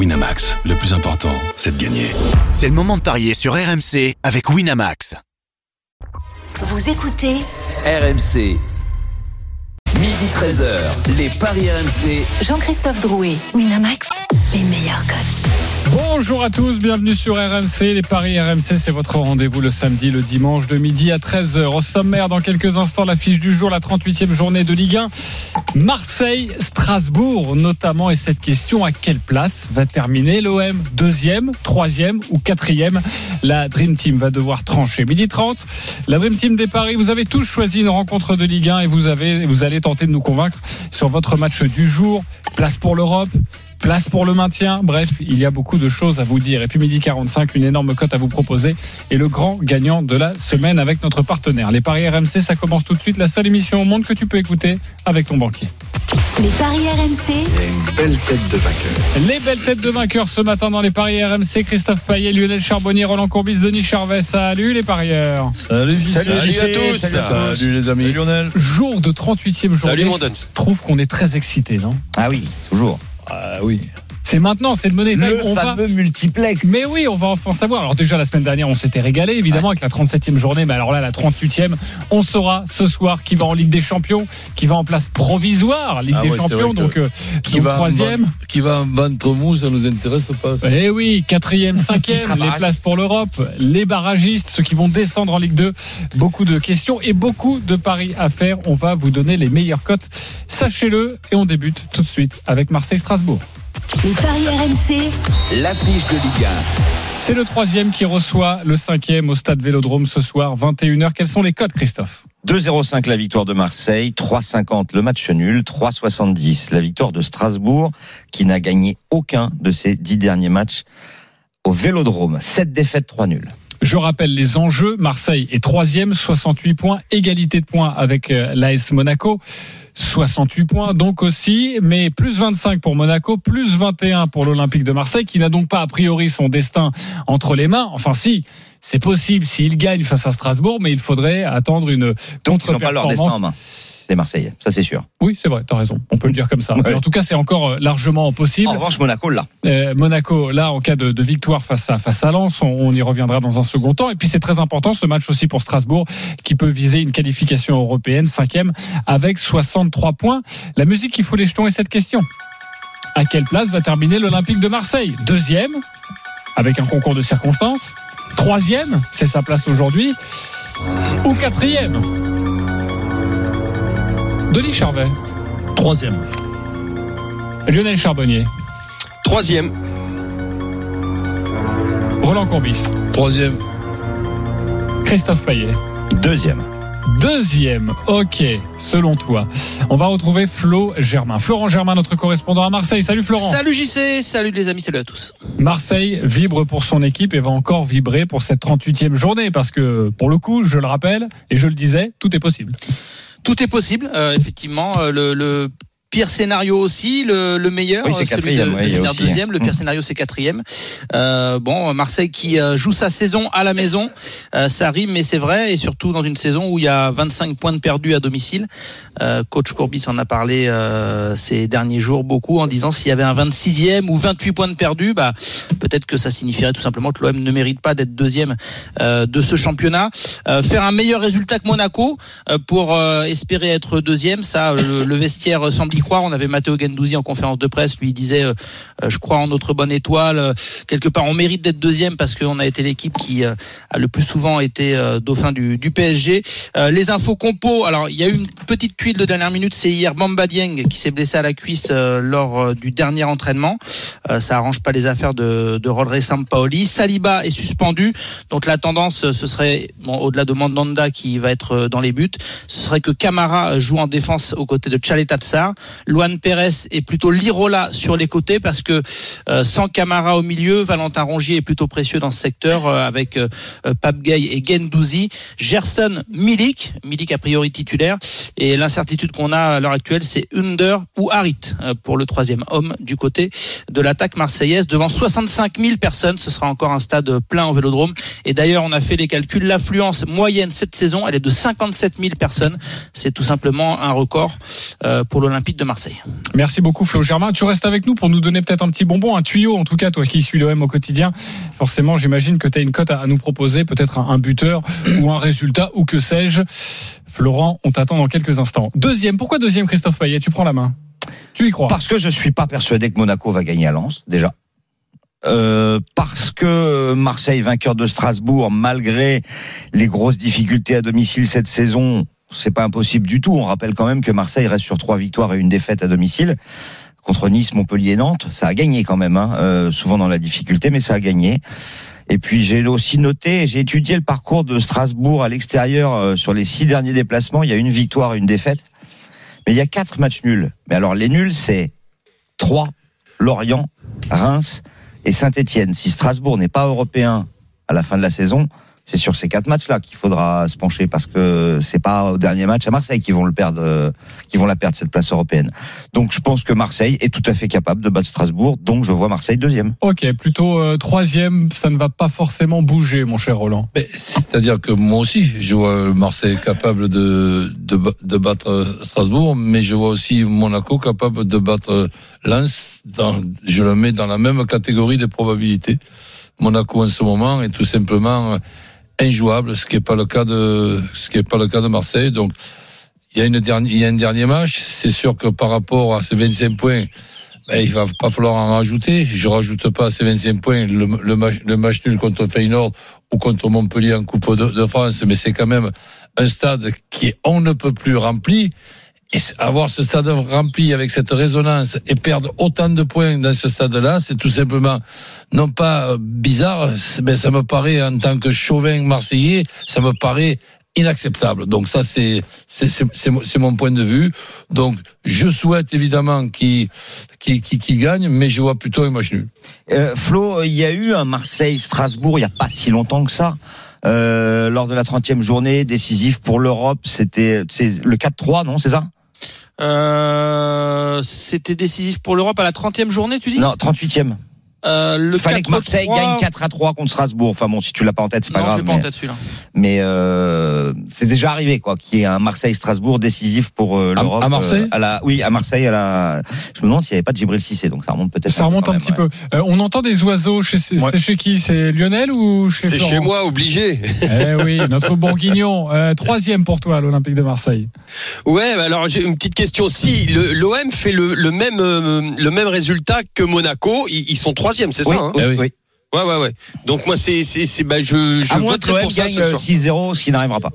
Winamax, le plus important, c'est de gagner. C'est le moment de parier sur RMC avec Winamax. Vous écoutez RMC. Midi 13h, les Paris RMC. Jean-Christophe Drouet, Winamax, les meilleurs codes. Bonjour à tous, bienvenue sur RMC. Les Paris RMC, c'est votre rendez-vous le samedi, le dimanche de midi à 13h. Au sommaire, dans quelques instants, l'affiche du jour, la 38e journée de Ligue 1. Marseille, Strasbourg notamment. Et cette question, à quelle place va terminer l'OM Deuxième, troisième ou quatrième? La Dream Team va devoir trancher. Midi 30, la Dream Team des Paris, vous avez tous choisi une rencontre de Ligue 1 et vous, avez, vous allez tenter de nous convaincre sur votre match du jour. Place pour l'Europe place pour le maintien. Bref, il y a beaucoup de choses à vous dire. Et puis midi 45, une énorme cote à vous proposer et le grand gagnant de la semaine avec notre partenaire. Les paris RMC, ça commence tout de suite. La seule émission au monde que tu peux écouter avec ton banquier. Les paris RMC, une belle tête de vainqueur. Les belles têtes de vainqueurs ce matin dans les paris RMC. Christophe Payet, Lionel Charbonnier, Roland Courbis, Denis Charvet. Salut les parieurs. Salut, Salut, à tous. Salut, les amis. Lionel. Jour de 38e journée. Salut mon Je trouve qu'on est très excité, non Ah oui, toujours. Ah oui. C'est maintenant, c'est le money time. Le On va- fameux multiplex. Mais oui, on va enfin savoir. Alors déjà la semaine dernière, on s'était régalé évidemment avec la 37e journée, mais alors là la 38e, on saura ce soir qui va en Ligue des Champions, qui va en place provisoire Ligue Ah des ouais, Champions, donc, euh, Qui donc va, en troisième. qui va en ventre mou, ça nous intéresse pas. ça. Eh oui, quatrième, Qui cinquième, les places pour l'Europe, les barragistes, ceux qui vont descendre en Ligue 2. Beaucoup de questions et beaucoup de paris à faire. On va vous donner les meilleures cotes. Sachez-le et on débute tout de suite avec Marseille-Strasbourg. Les paris RMC, L'affiche de Ligue C'est le troisième qui reçoit le cinquième au stade Vélodrome ce soir, 21h. Quels sont les codes, Christophe? 2,05 la victoire de Marseille, 3,50 le match nul, 3,70 la victoire de Strasbourg, qui n'a gagné aucun de ses dix derniers matchs au Vélodrome. 7 défaites, 3 nuls. Je rappelle les enjeux. Marseille est troisième, 68 points, égalité de points avec euh, l'AS Monaco. 68 points donc aussi, mais plus 25 pour Monaco, plus 21 pour l'Olympique de Marseille, qui n'a donc pas a priori son destin entre les mains. Enfin si, c'est possible s'il gagne face à Strasbourg, mais il faudrait attendre une Donc, ils n'ont pas leur destin en contre-performance. Main. Les Marseillais, ça c'est sûr. Oui, c'est vrai, t'as raison. On peut le dire comme ça. Ouais. Mais en tout cas, c'est encore euh, largement possible. En revanche, Monaco, là. Euh, Monaco, là, en cas de, de victoire face à, face à Lens, on, on y reviendra dans un second temps. Et puis, c'est très important, ce match aussi pour Strasbourg, qui peut viser une qualification européenne, cinquième, avec 63 points. La musique qui fout les jetons est cette question. À quelle place va terminer l'Olympique de Marseille? Deuxième, avec un concours de circonstances. Troisième, c'est sa place aujourd'hui. Ou quatrième? Denis Charvet, Troisième. Lionel Charbonnier, Troisième. Roland Courbis, Troisième. Christophe Payet. Deuxième. Deuxième, ok, selon toi. On va retrouver Flo Germain. Florent Germain, notre correspondant à Marseille. Salut Florent. Salut JC, salut les amis, salut à tous. Marseille vibre pour son équipe et va encore vibrer pour cette 38e journée parce que, pour le coup, je le rappelle et je le disais, tout est possible. Tout est possible, euh, effectivement. euh, le, le pire scénario aussi, le, le meilleur, Oui, celui de, ouais, de finir aussi. deuxième. Le pire Mm. scénario, c'est quatrième. Euh, bon, Marseille qui euh, joue sa saison à la maison, euh, ça rime, mais c'est vrai, et surtout dans une saison où il y a 25 points de perdus à domicile. Euh, Coach Courbis en a parlé euh, ces derniers jours beaucoup en disant s'il y avait un 26e ou 28 points de perdus, bah peut-être que ça signifierait tout simplement que l'OM ne mérite pas d'être deuxième euh, de ce championnat. Euh, faire un meilleur résultat que Monaco euh, pour euh, espérer être deuxième, ça le, le vestiaire semble croire. On avait Matteo Gendouzi en conférence de presse, lui il disait euh, euh, je crois en notre bonne étoile. Euh, quelque part on mérite d'être deuxième parce qu'on a été l'équipe qui euh, a le plus souvent été euh, dauphin du, du PSG. Euh, les infos compo, alors il y a eu une petite tuile de dernière minute, c'est hier Bamba Dieng qui s'est blessé à la cuisse lors du dernier entraînement. Ça arrange pas les affaires de, de Rodri Sampaoli. Saliba est suspendu, donc la tendance ce serait bon, au-delà de Mandanda qui va être dans les buts, ce serait que Camara joue en défense aux côtés de Chaleta Tsar. Luan Pérez est plutôt Lirola sur les côtés parce que euh, sans Camara au milieu, Valentin Rongier est plutôt précieux dans ce secteur euh, avec euh, euh, Pape Gay et Gendouzi. Gerson Milik, Milik a priori titulaire et l'incertitude qu'on a à l'heure actuelle c'est Under ou Harit pour le troisième homme du côté de l'attaque marseillaise devant 65 000 personnes. Ce sera encore un stade plein au Vélodrome. Et d'ailleurs, on a fait les calculs. L'affluence moyenne cette saison, elle est de 57 000 personnes. C'est tout simplement un record pour l'Olympique de Marseille. Merci beaucoup Flo Germain. Tu restes avec nous pour nous donner peut-être un petit bonbon, un tuyau en tout cas, toi qui suis l'OM au quotidien. Forcément, j'imagine que tu as une cote à, nous proposer, peut-être un, un buteur ou un résultat ou que sais-je. Florent, on t'attend dans quelques instants. Deuxième, pourquoi deuxième Christophe Payet? Tu prends la main. Tu y crois? Parce que je suis pas persuadé que Monaco va gagner à Lens, déjà. Euh, parce que Marseille, vainqueur de Strasbourg, malgré les grosses difficultés à domicile cette saison, c'est pas impossible du tout. On rappelle quand même que Marseille reste sur trois victoires et une défaite à domicile contre Nice, Montpellier et Nantes. Ça a gagné quand même, hein, euh, souvent dans la difficulté, mais ça a gagné. Et puis j'ai aussi noté, j'ai étudié le parcours de Strasbourg à l'extérieur euh, sur les six derniers déplacements. Il y a une victoire et une défaite, mais il y a quatre matchs nuls. Mais alors les nuls, c'est Troyes, Lorient, Reims et Saint-Étienne. Si Strasbourg n'est pas européen à la fin de la saison, c'est sur ces quatre matchs-là qu'il faudra se pencher parce que c'est pas au dernier match à Marseille qu'ils vont le perdre, euh, qu'ils vont la perdre cette place européenne. Donc je pense que Marseille est tout à fait capable de battre Strasbourg. Donc je vois Marseille deuxième. Ok, plutôt euh, troisième, ça ne va pas forcément bouger, mon cher Roland. Mais C'est-à-dire que moi aussi, je vois Marseille capable de, de, de battre Strasbourg, mais je vois aussi Monaco capable de battre Lens. Dans, je le mets dans la même catégorie des probabilités. Monaco en ce moment est tout simplement injouable, ce qui n'est pas le cas de ce qui pas le cas de Marseille. Donc il y a une dernière, il y a un dernier match. C'est sûr que par rapport à ces 25 points, ben, il va pas falloir en rajouter. Je rajoute pas à ces 25 points le, le match, nul contre Feyenoord ou contre Montpellier en Coupe de, France, mais c'est quand même un stade qui on ne peut plus rempli. Et avoir ce stade rempli avec cette résonance et perdre autant de points dans ce stade-là, c'est tout simplement non pas euh, bizarre, mais ça me paraît en tant que chauvin marseillais, ça me paraît inacceptable. Donc ça, c'est c'est c'est mon- point de vue. Donc je souhaite évidemment qu'il qu'il qu'il qu'il gagne, mais je vois plutôt un match nul. Euh, Flo, il y a eu un Marseille-Strasbourg il n'y a pas si longtemps que ça. Euh, lors de la 30e journée décisive pour l'Europe, c'était le 4-3, non, c'est ça? Euh, C'était décisif pour l'Europe à la 30e journée, tu dis? Non, 38e. Euh, Le Il fallait que 4-3. Marseille gagne 4 à 3 contre Strasbourg. Enfin bon, si tu l'as pas en tête, c'est pas non, grave. je l'ai pas en mais tête celui-là. mais, euh, c'est déjà arrivé quoi, qu'il y ait un Marseille-Strasbourg décisif pour euh, l'Europe. à Marseille euh, à la, oui, à Marseille. À la. Je me demande s'il n'y avait pas de Gibril Cissé, donc ça remonte peut-être. Ça remonte un même, petit ouais. peu. Euh, on entend des oiseaux. Chez, c'est Ouais. chez qui? C'est Lionel ou chez C'est chez moi, obligé. Eh oui, notre bourguignon. Euh, troisième pour toi à l'Olympique de Marseille. Ouais, bah alors j'ai une petite question. Si l'OM fait le, le même euh, le même résultat que Monaco, ils, ils sont troisième, c'est Oui, ça hein oui, Eh oui. oui. Ouais, ouais, ouais. Donc moi, c'est c'est c'est bah je je À moins que voterai pour ça gagne ce euh, soir. 6-0, ce qui n'arrivera pas.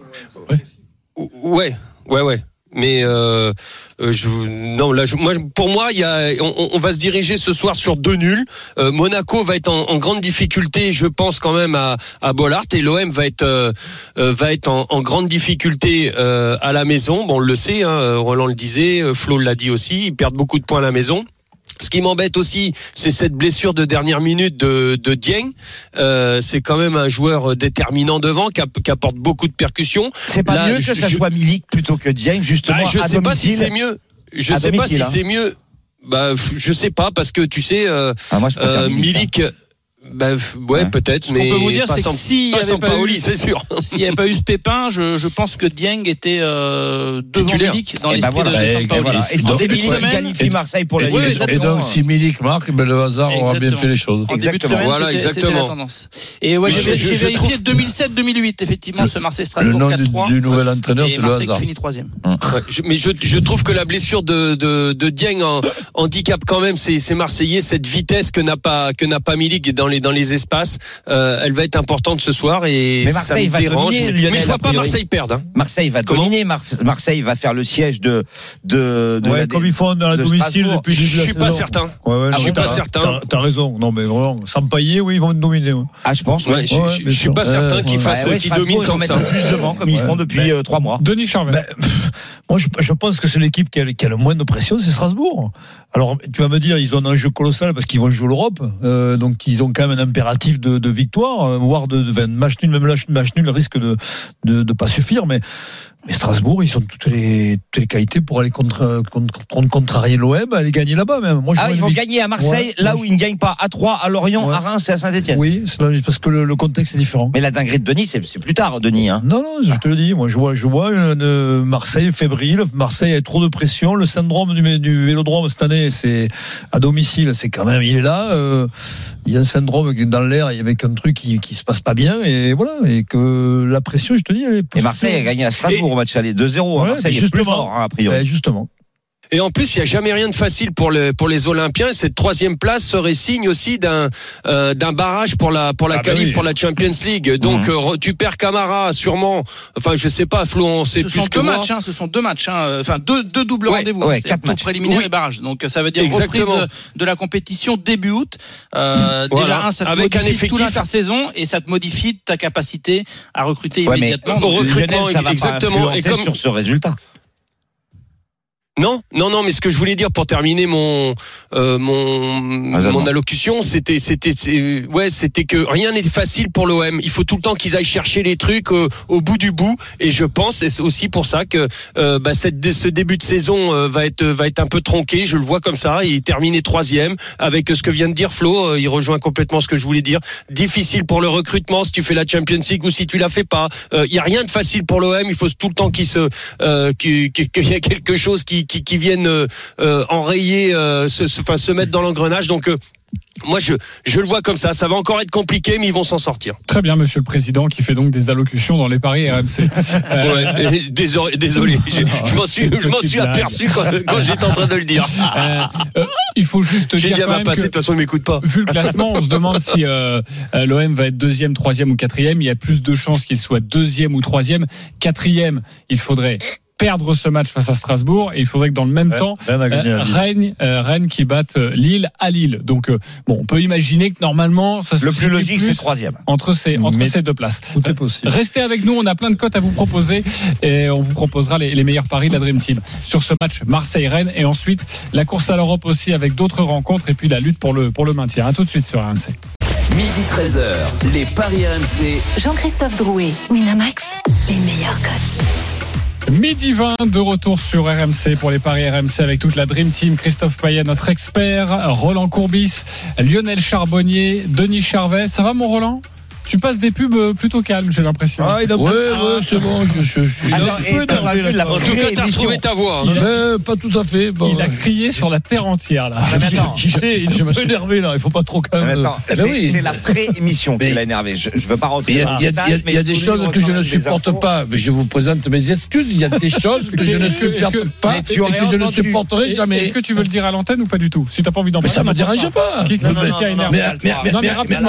Ouais, ouais, ouais. Mais euh, euh, je, non, là, je- moi, pour moi, il y a, on, on va se diriger ce soir sur deux nuls. Euh, Monaco va être en, en grande difficulté, je pense quand même à, à Bollard, et l'OM va être euh, va être en, en grande difficulté euh, à la maison. Bon, on le sait, hein, Roland le disait, Flo l'a dit aussi, ils perdent beaucoup de points à la maison. Ce qui m'embête aussi, c'est cette blessure de dernière minute de, de Dieng. Euh, c'est quand même un joueur déterminant devant, qui, app- qui apporte beaucoup de percussions. C'est pas Là, mieux que je- ça je- soit Milik plutôt que Dieng, justement. Bah, je à sais pas si c'est mieux. Je À sais pas si hein. c'est mieux. Bah, je sais pas parce que tu sais, euh, Ah, moi, je préfère euh, Milik. hein. Bah, ouais, Ouais. peut-être, Ce qu'on peut vous dire, c'est que s'il y pas avait pas Paoli, eu- c'est sûr. S'il n'y avait pas eu ce pépin, je, je pense que Dieng était euh, devant Titulaire. Milik dans Et ben l'esprit voilà. de, de Et Sampaoli. voilà. Et Donc, qualifie Marseille pour la Et, Ligue donc, si Milik marque, ben, le hasard aura bien fait les choses. En début de Exactement. semaine, Voilà, la exactement. tendance. Et ouais, j'ai vérifié trouve- 2007-2008, effectivement, ce Le Marseille-Strasbourg nom du, 4-3. du nouvel entraîneur, c'est le Marseille qui hasard. finit troisième. Je- mais je, je trouve que la blessure de, Dieng en, handicap quand même ces, ces Marseillais, cette vitesse que n'a pas que n'a pas Milik dans les dans les espaces, euh, elle va être importante ce soir et Mais ça Marseille me va dérange. dominer, mais, Lionel, mais je vois pas. Marseille perdre. hein. Marseille va Comment dominer. Mar- Marseille va faire le siège de de, de Ouais, la- comme ils font dans la de domicile depuis Je suis pas certain. Ouais, ouais, Je non, suis pas certain. T'as raison. Non, mais vraiment, sans pailler, oui, ils vont dominer. ouais. Ah, je pense. Ouais, je, je- je suis pas certain qu'ils fassent qu'ils dominent comme ça. plus devant, comme ils font depuis euh, trois mois. Denis Charvet. Ben, moi, je, je pense que c'est l'équipe qui a, qui a le moins de pression, c'est Strasbourg. Alors, tu vas me dire, ils ont un enjeu colossal parce qu'ils vont jouer l'Europe, euh, donc ils ont quand un impératif de, victoire, euh, voire de, de, de match nul, même match, nul risque de, de pas suffire, mais Mais Strasbourg, ils ont toutes les, toutes les qualités pour aller contre, contre, contrarier l'OM, aller gagner là-bas même. Moi, je Ah, ils vont gagner à Marseille, Ouais, là où ils ne gagnent pas à Troyes, à Lorient, Ouais. à Reims et à Saint-Etienne. Oui, c'est parce que le, le contexte est différent. Mais la dinguerie de Denis, c'est plus tard, Denis. Hein. Non, non, je te le dis. Moi, je vois, je vois euh, Marseille fébrile. Marseille a trop de pression. Le syndrome du, du Vélodrome cette année, c'est à domicile, c'est quand même, il est là. euh, il y a un syndrome dans l'air, il y avait un truc qui, qui se passe pas bien, et voilà, et que la pression, je te dis, elle est Et Marseille a gagné à Strasbourg match aller 2-0. hein. Ouais, Marseille est plus fort, hein, a priori. Eh, justement. Et en plus, il n'y a jamais rien de facile pour, le, pour les Olympiens. Cette troisième place serait signe aussi d'un euh, d'un barrage pour la pour la Ah bah oui. pour la Champions League. Donc Mhm. euh, tu perds Camara, sûrement. Enfin, je sais pas, Flo, on sait Ce plus sont que deux moi. matchs, hein, ce sont deux matchs, hein, enfin deux, deux doubles Ouais, rendez-vous, ouais, C'est quatre matchs. préliminaire Oui. et barrage. Donc ça veut dire Exactement. reprise de, de la compétition début août. Euh, Voilà. Déjà un, ça te Avec un modifie tout effectif- l'intersaison et ça te modifie ta capacité à recruter Ouais, immédiatement. au recrutement, ça va exactement. Pas Et comme- sur ce résultat. Non, non, non, mais ce que je voulais dire pour terminer mon euh, mon Raisonnement. mon allocution, c'était c'était ouais, c'était que rien n'est facile pour l'OM. Il faut tout le temps qu'ils aillent chercher les trucs euh, au bout du bout. Et je pense, et c'est aussi pour ça que euh, bah, cette, ce début de saison euh, va être va être un peu tronqué. Je le vois comme ça. Il terminé troisième avec ce que vient de dire Flo. il rejoint complètement ce que je voulais dire. Difficile pour le recrutement si tu fais la Champions League ou si tu la fais pas. Il y a rien de facile pour l'OM. Il faut tout le temps qu'il se euh, qu'il y ait quelque chose qui qui, qui vienne euh, euh, enrayer, euh, se, se, enfin, se mettre dans l'engrenage. Donc moi je je le vois comme ça. Ça va encore être compliqué, mais ils vont s'en sortir. Très bien, monsieur le président, qui fait donc des allocutions dans les paris RMC. Euh, Ouais, désolé, désolé. Je, je m'en suis, je m'en suis aperçu quand, quand j'étais en train de le dire. euh, euh, il faut juste J'ai dire dit à ma passée, de toute façon, il m'écoute pas. vu le classement, on se demande si l'OM va être deuxième, troisième ou quatrième. Il y a plus de chances qu'il soit deuxième ou troisième. Quatrième, il faudrait perdre ce match face à Strasbourg et il faudrait que dans le même Ouais, temps Rennes euh. Rennes, euh, Rennes qui batte euh, Lille à Lille. Donc euh, bon, on peut imaginer que normalement ça se Le plus logique, c'est troisième. entre ces entre Mais- ces deux places. Tout est possible. Restez avec nous, on a plein de cotes à vous proposer et on vous proposera les, les meilleurs paris de la Dream Team sur ce match Marseille-Rennes et ensuite la course à l'Europe aussi avec d'autres rencontres et puis la lutte pour le, pour le maintien. À tout de suite sur RMC. Midi 13h, les Paris RMC. Jean-Christophe Drouet, Winamax, les meilleurs cotes. Midi 20 de retour sur RMC pour les paris RMC avec toute la Dream Team. Christophe Payet, notre expert, Roland Courbis, Lionel Charbonnier, Denis Charvet. Ça va mon Roland? Tu passes des pubs euh, plutôt calmes, j'ai l'impression. Ah, il a Ouais, ouais, c'est bon, je, je, je- Attends, un et t'as la En tout cas, t'as retrouvé ta voix. hein. Mais pas tout à fait. Bon. Il a crié sur la terre entière là. Ah, mais attends. Je sais, il est un peu énervé là, il faut pas trop quand même. Eh ben c'est oui. la pré-émission qui Mais- l'a énervé. Je, je veux pas rentrer Il y a, y a- y a- y des choses que je ne supporte pas. Mais je vous présente mes excuses. Il y a des choses que je ne supporte pas et que je ne supporterai jamais. Est-ce que tu veux le dire à l'antenne ou pas du tout Si t'as pas envie d'en Mais parler. ça me dérange pas. Mais,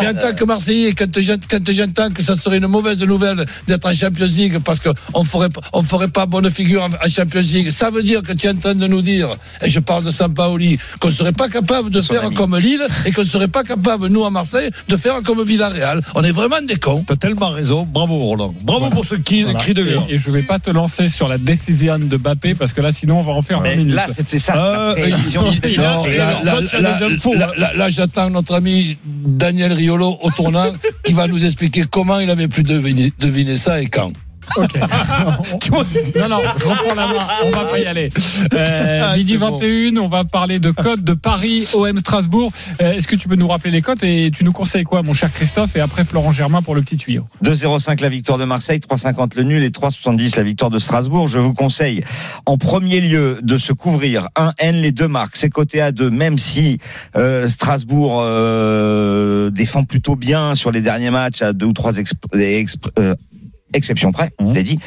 en tant que Marseillais, quand j'ent- quand j'entends que ça serait une mauvaise nouvelle d'être en Champions League parce qu'on ferait, on ferait pas bonne figure en, en Champions League, ça veut dire que tu es en train de nous dire, et je parle de Sampaoli, qu'on serait pas capable de Son faire ami. comme Lille et qu'on serait pas capable, nous, à Marseille, de faire comme Villarreal. On est vraiment des cons. T'as tellement raison, bravo Roland. Bravo pour ce cri, Voilà. cri de guerre. Et, et je vais pas te lancer sur la décision de Bappé parce que là sinon on va en faire Mais 20 minutes. là, c'était ça. Euh, là, j'attends notre ami Daniel Riolo au tournant qui va nous expliquer comment il avait pu deviner, deviner ça et quand. Ok. non, non, je reprends la main. On va pas y aller. Euh, Ah, midi c'est bon. 21, on va parler de codes de Paris, OM Strasbourg. Euh, Est-ce que tu peux nous rappeler les cotes et tu nous conseilles quoi, mon cher Christophe? Et après Florent Germain pour le petit tuyau. 2,05 la victoire de Marseille, 3,50 le nul et 3,70 la victoire de Strasbourg. Je vous conseille en premier lieu de se couvrir un N les deux marques. C'est côté à 2 même si euh, Strasbourg euh, défend plutôt bien sur les derniers matchs à deux ou trois exp- exp- exceptions près, je l'ai dit.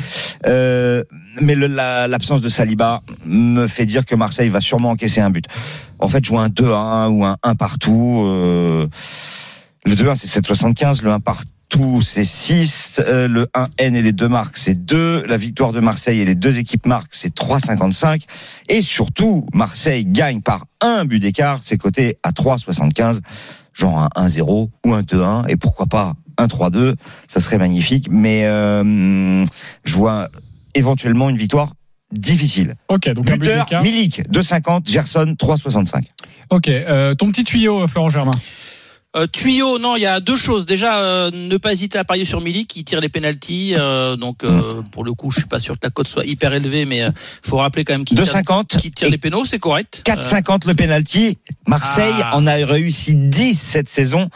Euh, mais l'absence de Saliba me fait dire que Marseille va sûrement encaisser un but. En fait, jouer un 2-1 ou un 1 partout. euh, le 2-1, c'est 7,75. Le 1 partout, c'est 6. Euh, le 1N et les deux marques, c'est 2. La victoire de Marseille et les deux équipes marques, c'est 3,55. Et surtout, Marseille gagne par un but d'écart. C'est coté à 3,75. Genre un 1-0 ou un 2-1. Et pourquoi pas un 3-2. Ça serait magnifique. Mais euh, je vois éventuellement une victoire difficile. Ok, donc un but Buteur. Milik, 2,50. Gerson, 3,65. Ok, euh, ton petit tuyau, Florent Germain. Euh, tuyau, non, il y a deux choses. Déjà, euh, ne pas hésiter à parier sur Milik qui tire les pénalties. euh, donc, euh, pour le coup, je suis pas sûr que la cote soit hyper élevée, mais euh, faut rappeler quand même qu'il tire, 2,50 qu'il tire les pénaux, c'est correct. Euh, 4,50 le penalty. Marseille Ah. en a réussi 10 cette saison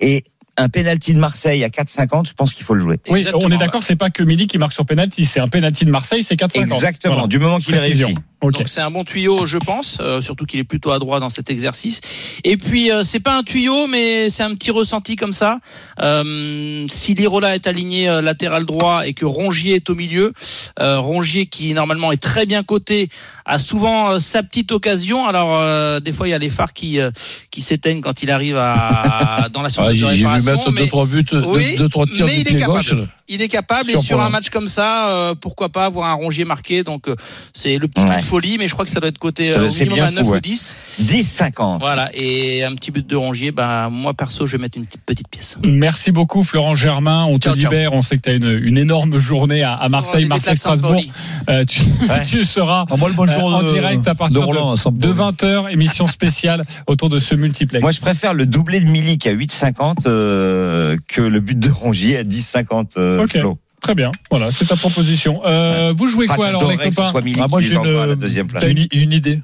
et un penalty de Marseille à 4,50, je pense qu'il faut le jouer. Oui, Exactement, on est d'accord, c'est pas que Mili qui marque sur penalty, c'est un penalty de Marseille, c'est 4,50. Exactement, Voilà. du moment qu'il est Précision. réussi. Ok. Donc c'est un bon tuyau, je pense, euh, surtout qu'il est plutôt adroit dans cet exercice. Et puis euh, c'est pas un tuyau, mais c'est un petit ressenti comme ça. Euh, si Lirola est aligné euh, latéral droit et que Rongier est au milieu, euh, Rongier qui normalement est très bien coté, a souvent euh, sa petite occasion. Alors euh, des fois il y a les phares qui euh, qui s'éteignent quand il arrive à dans la Ah, surface de J'ai mettre mais- deux trois buts, deux- Oui, deux trois tirs mais du il est pied capable. gauche. là. il est capable et sur un match comme ça, euh, pourquoi pas avoir un Rongier marqué. Donc euh, c'est le petit Ouais. but de folie, mais je crois que ça doit être côté Ça, euh, au c'est minimum bien à 9 fou, ou ouais. 10. 10,50. Voilà, et un petit but de Rongier, bah, moi perso, je vais mettre une petite, petite pièce. Merci beaucoup Florent Germain, on te Ciao, ciao. libère, on sait que tu as une, une énorme journée à, à Marseille, Des Marseille, déplacements de Strasbourg. Pauli. Euh, tu, Ouais. tu seras moi, le bonjour euh, en de- direct à de partir de, Roland Saint-Paul. de 20h, émission spéciale autour de ce multiplex. Moi, je préfère le doublé de Milik à 8,50 euh, que le but de Rongier à 10,50. Euh, Ok. Flo. Très bien, voilà, c'est ta proposition. Euh, Vous jouez Ah, quoi alors les j'adorerais que ce copains Ah, moi, j'ai une, deuxième place. j'ai une, une idée.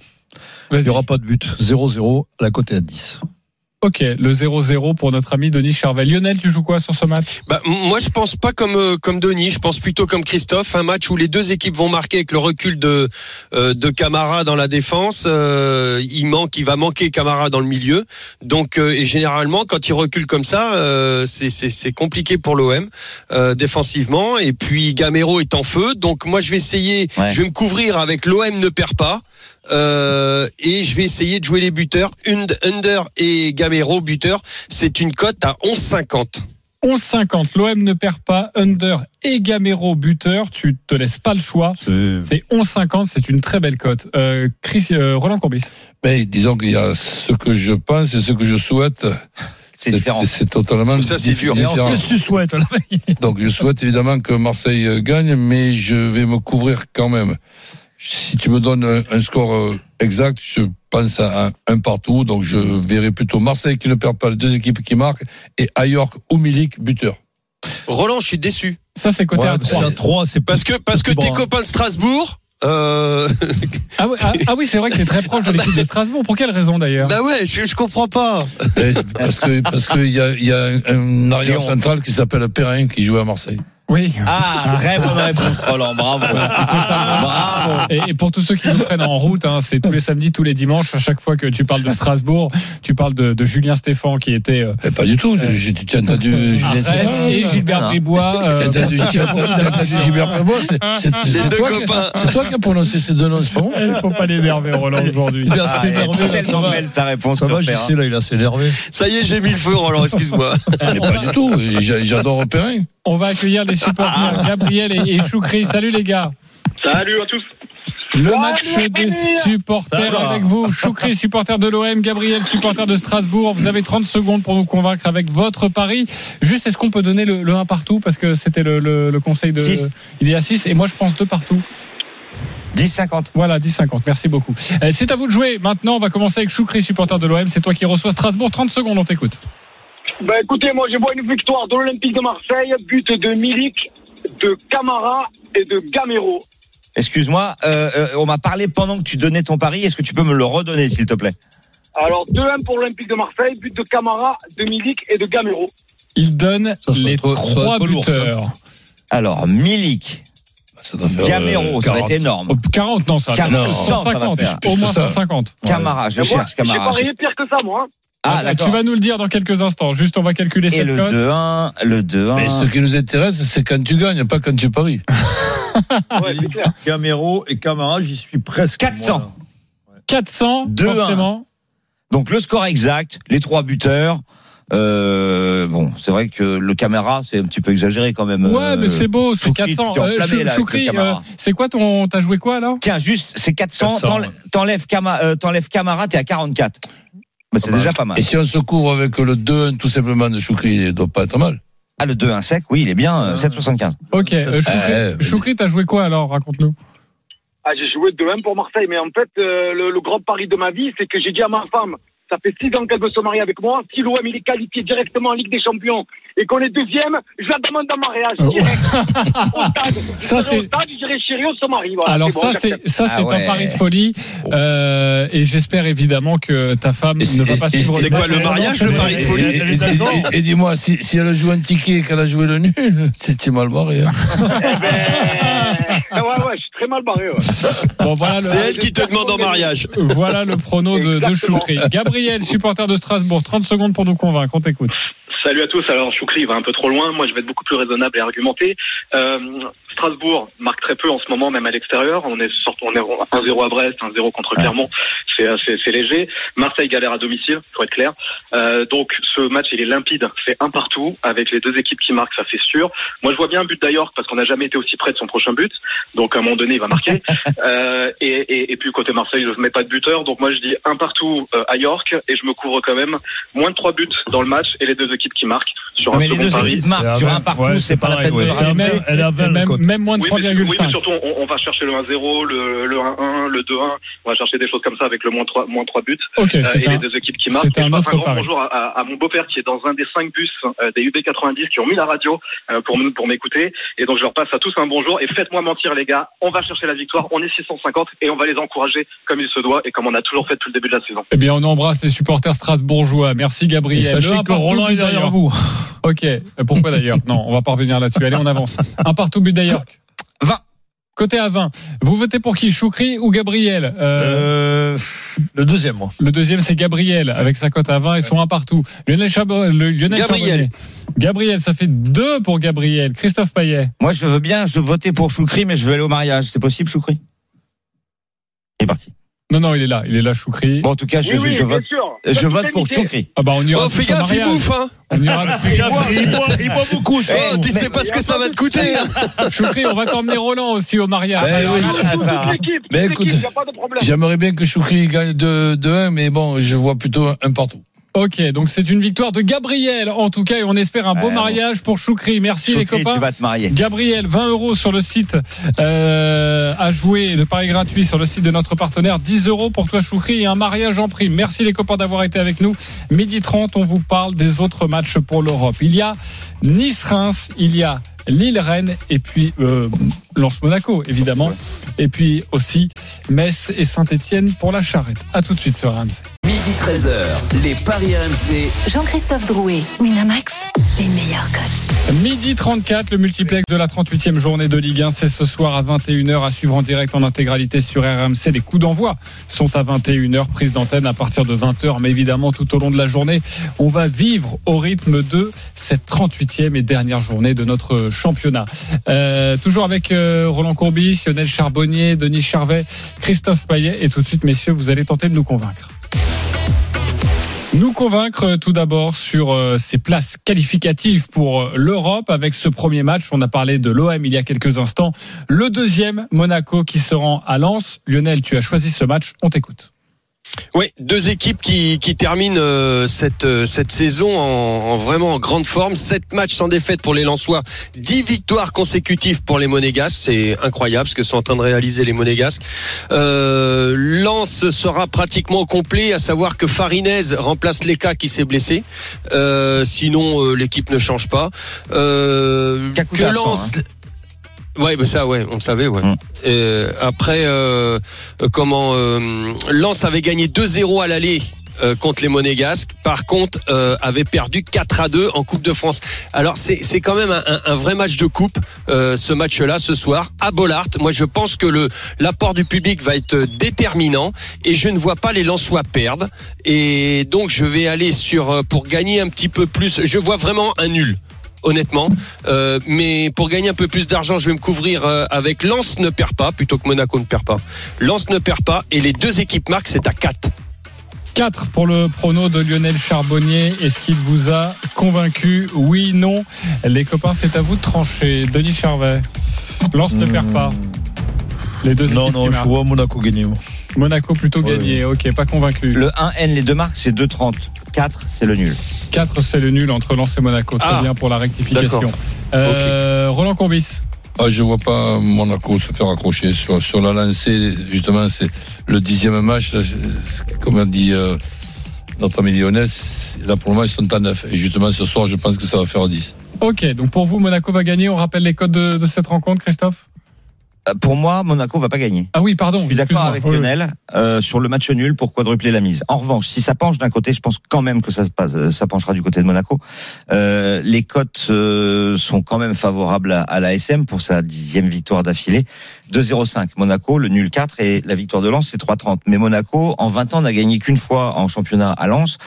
Il n'y aura pas de but. 0-0, la cote est à 10. Ok, le 0-0 pour notre ami Denis Charvet. Lionel, tu joues quoi sur ce match? Bah, moi, je pense pas comme euh, comme Denis. Je pense plutôt comme Christophe. Un match où les deux équipes vont marquer avec le recul de euh, de Camara dans la défense. Euh, il manque, il va manquer Camara dans le milieu. Donc, euh, et généralement, quand il recule comme ça, euh, c'est c'est c'est compliqué pour l'OM euh, défensivement. Et puis Gamero est en feu. Donc, moi, je vais essayer. Ouais. Je vais me couvrir avec l'OM ne perd pas. Euh, et je vais essayer de jouer les buteurs. Und- Under et Gamero buteur. C'est une cote à 11,50. 11-50, l'OM ne perd pas, Under et Gamero buteur, tu te laisses pas le choix. C'est C'est 11-50, c'est une très belle cote. Euh, Chris, euh, Roland Courbis. Mais disons qu'il y a ce que je pense et ce que je souhaite. C'est différent. C'est totalement Ça, c'est dur. différent. Qu'est-ce que tu souhaites Donc je souhaite évidemment que Marseille euh, gagne, mais je vais me couvrir quand même. Si tu me donnes un, un score euh, exact, je pense à un, un partout. Donc je verrai plutôt Marseille qui ne perd pas, les deux équipes qui marquent, et Ayork ou Milik buteur. Roland, je suis déçu. Ça, c'est côté Ouais, à mais C'est 3. à 3, c'est Parce que, parce que Bon, tes hein. copains de Strasbourg, euh, Ah, ouais, ah, ah oui, c'est vrai que tu es très proche de l'équipe de Strasbourg. Pour quelle raison d'ailleurs? Bah ouais, je, je comprends pas. Et Parce que parce qu'il y a, il y a un, un arrière central qui s'appelle Perrin qui jouait à Marseille. Oui. Ah, très bonne réponse, Roland. Bravo. Bravo. Et, et pour tous ceux qui nous prennent en route, hein, c'est tous les samedis, tous les dimanches. À chaque fois que tu parles de Strasbourg, tu parles de, de Julien Stéphan qui était euh, Mais pas du tout. Tu as entendu Julien Stéphane et Gilbert. Bribois. Tu euh, as entendu tu as Gilbert Perbois C'est toi, qui- copains. c'est toi qui as prononcé ces deux noms, c'est pas Il faut pas l'énerver, Roland, aujourd'hui. Il est Ah, assez elle est énervé. là, ça tellement va. belle sa réponse. Ça va, je hein. sais, là, il est assez énervé. Ça y est, j'ai mis le feu, Roland, excuse-moi. Pas du tout. J'a- J'adore Perrin. On va accueillir les supporters Gabriel et, et Choukri. Salut les gars. Salut à tous. Le match des supporters avec vous. Choukri, supporter de l'OM. Gabriel, supporter de Strasbourg. Vous avez 30 secondes pour nous convaincre avec votre pari. Juste, est-ce qu'on peut donner le, le 1 partout? Parce que c'était le, le- le conseil de. Six. Il y a 6 et moi je pense 2 partout. 10,50. Voilà, 10-50. Merci beaucoup. Euh, C'est à vous de jouer. Maintenant, on va commencer avec Choukri, supporter de l'OM. C'est toi qui reçois Strasbourg. 30 secondes, on t'écoute. Ben écoutez, moi je vois une victoire de l'Olympique de Marseille, but de Milik, de Camara et de Gamero. Excuse-moi, euh, euh, on m'a parlé pendant que tu donnais ton pari. Est-ce que tu peux me le redonner, s'il te plaît? Alors 2-1 pour l'Olympique de Marseille, but de Camara, de Milik et de Gamero. Il donne Ça, les trois lourd, buteurs. Alors, Milik, Ça doit faire, Gamero, euh, ça va 40. être énorme. Oh, 40, non, ça. Quarante, non, 100, ça va 150. faire. Au Plus moins ça. 150. Camara, je moi, cherche J'ai Camara. parié pire que ça, moi. Hein. Ah, tu d'accord. vas nous le dire dans quelques instants. Juste, on va calculer Et cette le cote. 2-1, le 2-1. Mais ce qui nous intéresse, c'est quand tu gagnes, pas quand tu paries. Ouais, c'est clair. Gamero et Camara, j'y suis presque. 400. moi, 400, 2-1. forcément. Donc le score exact, les trois buteurs. Euh, bon, c'est vrai que le caméra, c'est un petit peu exagéré quand même. Ouais, Euh, mais c'est beau, c'est Choukri, 400. tu t'es enflammé, Chou- là, avec Choukri, le Camara. euh, c'est quoi ton. T'as joué quoi alors Tiens, juste, c'est 400, 400, t'enlè- ouais. t'enlèves Cama- euh, t'enlèves Camara, t'es à 44. Bah, c'est déjà pas mal. Et si on se couvre avec le 2-1 tout simplement de Choukri, il doit pas être mal. Ah, le 2-1 sec, oui, il est bien, euh, 7,75. Ok, euh, Choukri, Euh, Choukri, t'as joué quoi alors Raconte-nous. Ah, j'ai joué 2-1 pour Marseille, mais en fait, euh, le, le grand pari de ma vie, c'est que j'ai dit à ma femme, ça fait six ans qu'elle veut se marier avec moi. Si l'OM il est qualifié directement en Ligue des Champions et qu'on est deuxième, je la demande en mariage direct. au stade. Ça, Je c'est- Au stade, je dirais chérie, on se marie. Voilà, Alors bon, ça c'est j'accepte. ça c'est Ah ouais. un pari de folie euh, et j'espère évidemment que ta femme Et ne va pas suivre c'est quoi, le mariage, le pari de folie Et, et- et- et dis-moi, si, si elle a joué un ticket et qu'elle a joué le nul, c'est c'est mal barré. Hein. Ben, ouais, ouais, je suis très mal barré. Ouais. Bon voilà le C'est elle qui te demande en mariage. voilà le prono de, de. Gabriel, supporter de Strasbourg, 30 secondes pour nous convaincre. On t'écoute. Salut à tous. Alors Choukri va un peu trop loin. Moi, je vais être beaucoup plus raisonnable et argumenté. Euh, Strasbourg marque très peu en ce moment, même à l'extérieur. On est surtout on est 1-0 à Brest, 1-0 contre Clermont. C'est assez c'est léger. Marseille galère à domicile, faut être clair. Euh, donc ce match il est limpide. C'est un partout avec les deux équipes qui marquent, ça c'est sûr. Moi, je vois bien un but d'Ayork parce qu'on n'a jamais été aussi près de son prochain but. Donc à un moment donné, il va marquer. Euh, et, et, et puis côté Marseille, je ne mets pas de buteur. Donc moi, je dis un partout euh, à York et je me couvre quand même moins de trois buts dans le match et les deux équipes qui marquent sur Non, un mais les second deux pari. équipes marquent sur un partout, c'est pas la peine de le même, elle a 20 le même, moins de Oui, mais, oui, mais 3,5. surtout, on, on va chercher le 1-0, le, le 1-1, le 2-1. On va chercher des choses comme ça avec le moins 3, moins 3 buts. Ok, Euh, c'est et un- les deux équipes qui marquent. un je passe autre un grand pari. bonjour à, à- à mon beau-père qui est dans un des cinq bus euh, des UB90 qui ont mis la radio euh, pour, nous- pour m'écouter. Et donc je leur passe à tous un bonjour. Et faites-moi mentir les gars, on va chercher la victoire. On est 650 et on va les encourager comme il se doit et comme on a toujours fait depuis le début de la saison. Eh bien, on embrasse les supporters strasbourgeois. Merci Gabriel. Sachez que Roland est derrière. Vous. Ok. Euh, Pourquoi d'ailleurs? Non, on va pas revenir là-dessus. Allez, on avance. Un partout but d'ailleurs. 20. Côté à 20. Vous votez pour qui? Choukri ou Gabriel? Euh, Euh, le deuxième, moi. Le deuxième, c'est Gabriel, avec sa cote à 20 et son un partout. Lionel, Chabo- le, Lionel Gabriel. Gabriel, ça fait deux pour Gabriel. Christophe Payet. Moi, je veux bien, je veux voter pour Choukri, mais je veux aller au mariage. C'est possible, Choukri? Il est parti. Non, non, il est là. Il est là, Choukri. Bon, en tout cas, je, Oui, oui, je bien vote, sûr. Je vote pour. Choukri. Ah bah, on ira Oh, fais gaffe, il bouffe, hein. On ira Il boit, il boit- il boit beaucoup. Oh, tu sais pas ce que ça va te coûter. hein. Choukri, on va t'emmener Roland aussi au mariage. Eh oui. Toute Mais écoute. J'aimerais bien que Choukri gagne 2-1, mais bon, je vois plutôt un partout. Ok, donc c'est une victoire de Gabriel en tout cas et on espère un beau Ouais, mariage pour Choukri. Merci les copains. tu vas te marier. Gabriel, 20 euros sur le site euh, à jouer de paris gratuit sur le site de notre partenaire. 10 euros pour toi Choukri et un mariage en prime. Merci les copains d'avoir été avec nous. Midi 30, on vous parle des autres matchs pour l'Europe. Il y a Nice-Reims, il y a Lille-Rennes et puis euh, Lens-Monaco évidemment. Et puis aussi Metz et Saint-Etienne pour la charrette. À tout de suite sur RMC. Midi 13h, les Paris RMC. Jean-Christophe Drouet, Winamax, les meilleurs codes. Midi 34, le multiplex de la 38e journée de Ligue 1, c'est ce soir à 21h à suivre en direct en intégralité sur RMC. Les coups d'envoi sont à 21h, prise d'antenne à partir de 20h, mais évidemment tout au long de la journée, on va vivre au rythme de cette 38e et dernière journée de notre championnat. Euh, toujours avec euh, Roland Courbis, Lionel Charbonnier, Denis Charvet, Christophe Payet et tout de suite messieurs, vous allez tenter de nous convaincre. Nous convaincre euh, tout d'abord sur ces places qualificatives pour l'Europe avec ce premier match. On a parlé de l'OM il y a quelques instants. Le deuxième, Monaco qui se rend à Lens. Lionel, tu as choisi ce match. On t'écoute. Oui, deux équipes qui, qui terminent euh, cette, euh, cette saison en, en vraiment en grande forme. Sept matchs sans défaite pour les Lensois, dix victoires consécutives pour les Monégasques. C'est incroyable ce que sont en train de réaliser les Monégasques. Euh, Lens sera pratiquement complet, à savoir que Farinez remplace Leka qui s'est blessé. Euh, sinon, euh, l'équipe ne change pas. Euh, que Lens... Ouais, bah ça, ouais, on le savait, ouais. Mm. Euh, après, euh, euh, comment euh, Lens avait gagné 2-0 à l'aller. euh, contre les Monégasques, par contre, euh, avait perdu 4 à 2 en Coupe de France. Alors c'est c'est quand même un, un- un vrai match de coupe, euh, ce match-là ce soir à Bollard. Moi, je pense que le l'apport du public va être déterminant et je ne vois pas les Lensois perdre. Et donc, je vais aller sur pour gagner un petit peu plus. Je vois vraiment un nul honnêtement. Euh, mais pour gagner un peu plus d'argent, je vais me couvrir euh, avec Lens ne perd pas plutôt que Monaco ne perd pas. Lens ne perd pas et les deux équipes marquent, c'est à 4. 4 pour le prono de Lionel Charbonnier. Est-ce qu'il vous a convaincu? Oui, non. Les copains, c'est à vous de trancher. Denis Charvet. Lens ne perd pas. Les deux Non, équipes non, qui je vois Monaco gagner. Monaco plutôt Ouais, gagné. Ok, pas convaincu. Le 1N, les deux marques, c'est 2,30. 4, c'est le nul. 4, c'est le nul entre Lens et Monaco. Très Ah, bien pour la rectification. d'accord. Euh, Roland Courbis. Ah, je vois pas Monaco se faire accrocher sur, sur la lancée. Justement, c'est le dixième match. là, Comme a dit euh, notre ami lyonnais, là pour le moment, ils sont à 9. Et justement, ce soir, je pense que ça va faire 10. Ok, donc pour vous, Monaco va gagner. On rappelle les codes de, de cette rencontre, Christophe? Pour moi, Monaco va pas gagner. Ah oui, pardon. Je suis d'accord avec. Lionel euh, sur le match nul pour quadrupler la mise. En revanche, si ça penche d'un côté, je pense quand même que ça, se passe- euh, ça penchera du côté de Monaco. Euh, les cotes euh, sont quand même favorables à, à la SM pour sa dixième victoire d'affilée. 2-0-5 Monaco, le nul 4 et la victoire de Lens c'est 3-30. Mais Monaco, en 20 ans, n'a gagné qu'une fois en championnat à Lens.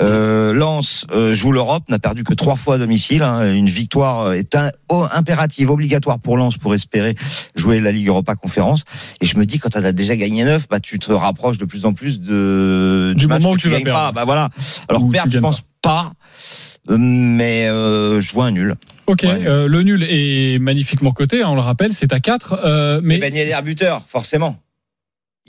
Euh, Lens euh, joue l'Europe, n'a perdu que trois fois à domicile. hein. Une victoire est un, oh, impérative, obligatoire pour Lens pour espérer jouer la Ligue Europa Conférence. Et je me dis, quand tu as déjà gagné 9, bah, tu te rapproches de plus en plus de, Du match moment que où tu vas gagnes perdre. pas. Bah, voilà. Alors, Ou tu perdre, je pense pas. Euh, Mais euh, je vois un nul. Ok, Ouais. euh, le nul est magnifiquement coté, hein, on le rappelle, c'est à 4. Euh, Mais mais Ben Yedder buteur, forcément.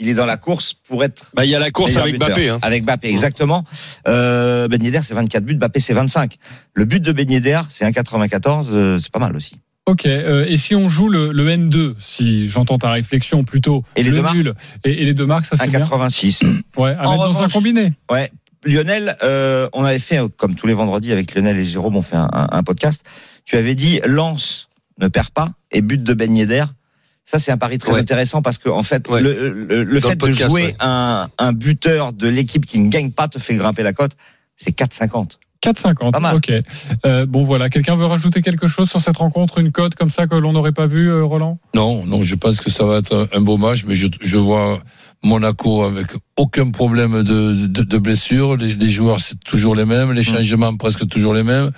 Il est dans la course pour être. Bah, il y a la course avec buteur. Mbappé. Hein. Avec Mbappé, exactement. Euh, ben Yedder, c'est 24 buts, Mbappé, c'est 25. Le but de Ben Yedder, c'est 1,94, euh, c'est pas mal aussi. ok, euh, et si on joue le, le N2, si j'entends ta réflexion plutôt, Et les le deux marques nul et, et les deux marques, ça c'est bien. 1,86. Ouais, à En mettre dans un revanche- combiné. Ouais. Lionel, euh, on avait fait, comme tous les vendredis avec Lionel et Jérôme, on fait un, un- un podcast. Tu avais dit Lance ne perd pas et but de Ben Yedder. Ça, c'est un pari très Ouais. intéressant parce que, en fait, Ouais. le, le- le Dans fait le podcast, de jouer ouais. un, un buteur de l'équipe qui ne gagne pas te fait grimper la cote. C'est 4,50. 4,50. Pas mal. Ok. Euh, bon voilà, quelqu'un veut rajouter quelque chose sur cette rencontre, une cote comme ça que l'on n'aurait pas vu, euh, Roland? Non, non, je pense que ça va être un beau match, mais je, je vois Monaco avec aucun problème de, de, de blessure. Les, les joueurs, c'est toujours les mêmes. Les changements, presque toujours les mêmes.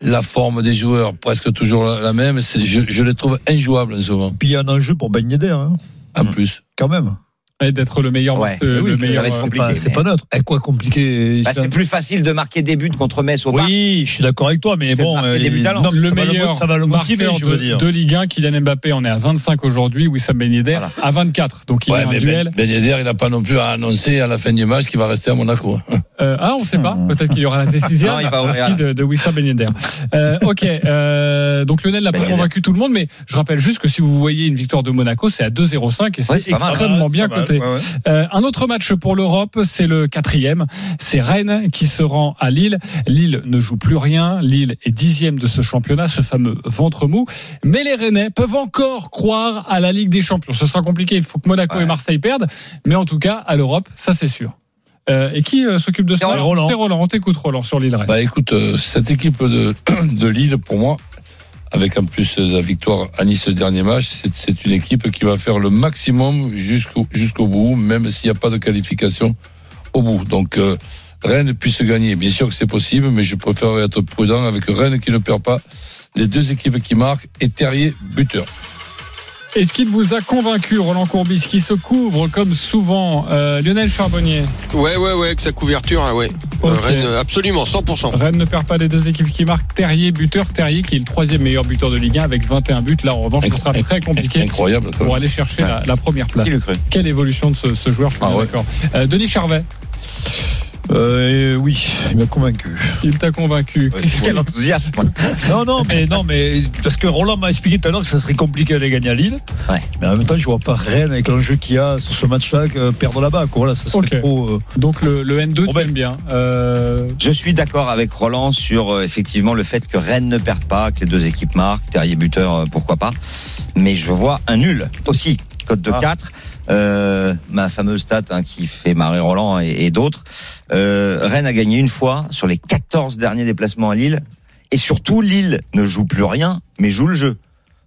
La forme des joueurs, presque toujours la, la même. Je, je les trouve injouables en ce moment. Puis il y a un enjeu pour Ben Yedder, hein, En Mm. plus. quand même. Et d'être le meilleur, Ouais. euh, Eh oui, le meilleur. euh, C'est pas, c'est mais- pas neutre. Et quoi compliqué Bah, c'est plus facile de marquer des buts contre Metz au parc. Oui, je suis d'accord avec toi, mais bon, marquer des buts à Lens. non, le meilleur ça va le motiver, je veux dire. de Ligue 1, Kylian Mbappé, on est à 25 aujourd'hui, Wissam Ben Yedder Voilà. à 24. Donc il Ouais, y a un duel. ben, Yedder, il n'a pas non plus à annoncer à la fin du match qu'il va rester à Monaco. Euh, ah, on ne sait pas. Hmm. Peut-être qu'il y aura la décision Non, il va- aussi de, de Wissam Ben Yedder. Euh, ok. Euh, donc Lionel n'a pas convaincu tout le monde, mais je rappelle juste que si vous voyez une victoire de Monaco, c'est à 2-0-5 et c'est extrêmement bien ouais, ouais. Euh, un autre match pour l'Europe, c'est le quatrième. C'est Rennes qui se rend à Lille. Lille ne joue plus rien. Lille est dixième de ce championnat, ce fameux ventre mou. Mais les Rennais peuvent encore croire à la Ligue des Champions. Ce sera compliqué. Il faut que Monaco Ouais. et Marseille perdent. Mais en tout cas, à l'Europe, ça c'est sûr. Euh, et qui euh, s'occupe de ça Roland. C'est Roland. On t'écoute, Roland, sur Lille. Rennes. Bah écoute, euh, cette équipe de, de Lille, pour moi, avec en plus la victoire à Nice le dernier match, c'est- c'est une équipe qui va faire le maximum jusqu'au jusqu'au bout, même s'il n'y a pas de qualification au bout. Donc euh, Rennes puisse gagner. Bien sûr que c'est possible, mais je préfère être prudent avec Rennes qui ne perd pas. Les deux équipes qui marquent et Terrier buteur. Est-ce qu'il vous a convaincu, Roland Courbis, qui se couvre comme souvent euh, Lionel Charbonnier Ouais, ouais, ouais, avec sa couverture, hein, ouais. Euh, Ok. Rennes, euh, absolument, 100%. Rennes ne perd pas les deux équipes qui marquent. Terrier, buteur. Terrier qui est le troisième meilleur buteur de Ligue 1 avec 21 buts. Là, en revanche, ce sera très compliqué Incroyable. pour aller chercher la, la première place. Quelle évolution de ce, ce joueur, je suis Ah ouais. d'accord. Euh, Denis Charvet, Euh, oui, il m'a convaincu. il t'a convaincu. Quel enthousiasme. Non, non, mais non, mais parce que Roland m'a expliqué tout à l'heure que ça serait compliqué d'aller gagner à Lille. Ouais. Mais en même temps, je vois pas Rennes avec l'enjeu qu'il y a sur ce match-là que perdre là-bas. Voilà, ça serait trop. euh, Donc le, le N2, tu aimes bien. Euh, Je suis d'accord avec Roland sur euh, effectivement le fait que Rennes ne perde pas, que les deux équipes marquent, Terrier buteur, euh, pourquoi pas. Mais je vois un nul aussi, cote de Ah. 4. Euh, ma fameuse stat hein, qui fait marrer Roland et, et d'autres. Euh, Rennes a gagné une fois sur les 14 derniers déplacements à Lille. Et surtout, Lille ne joue plus rien, mais joue le jeu.